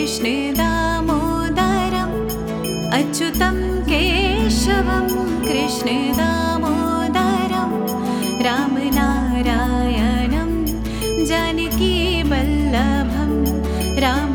दामोदरम् अच्युतं केशवं दामोदरं रामनारायणं जनकीवल्लभं राम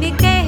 你给。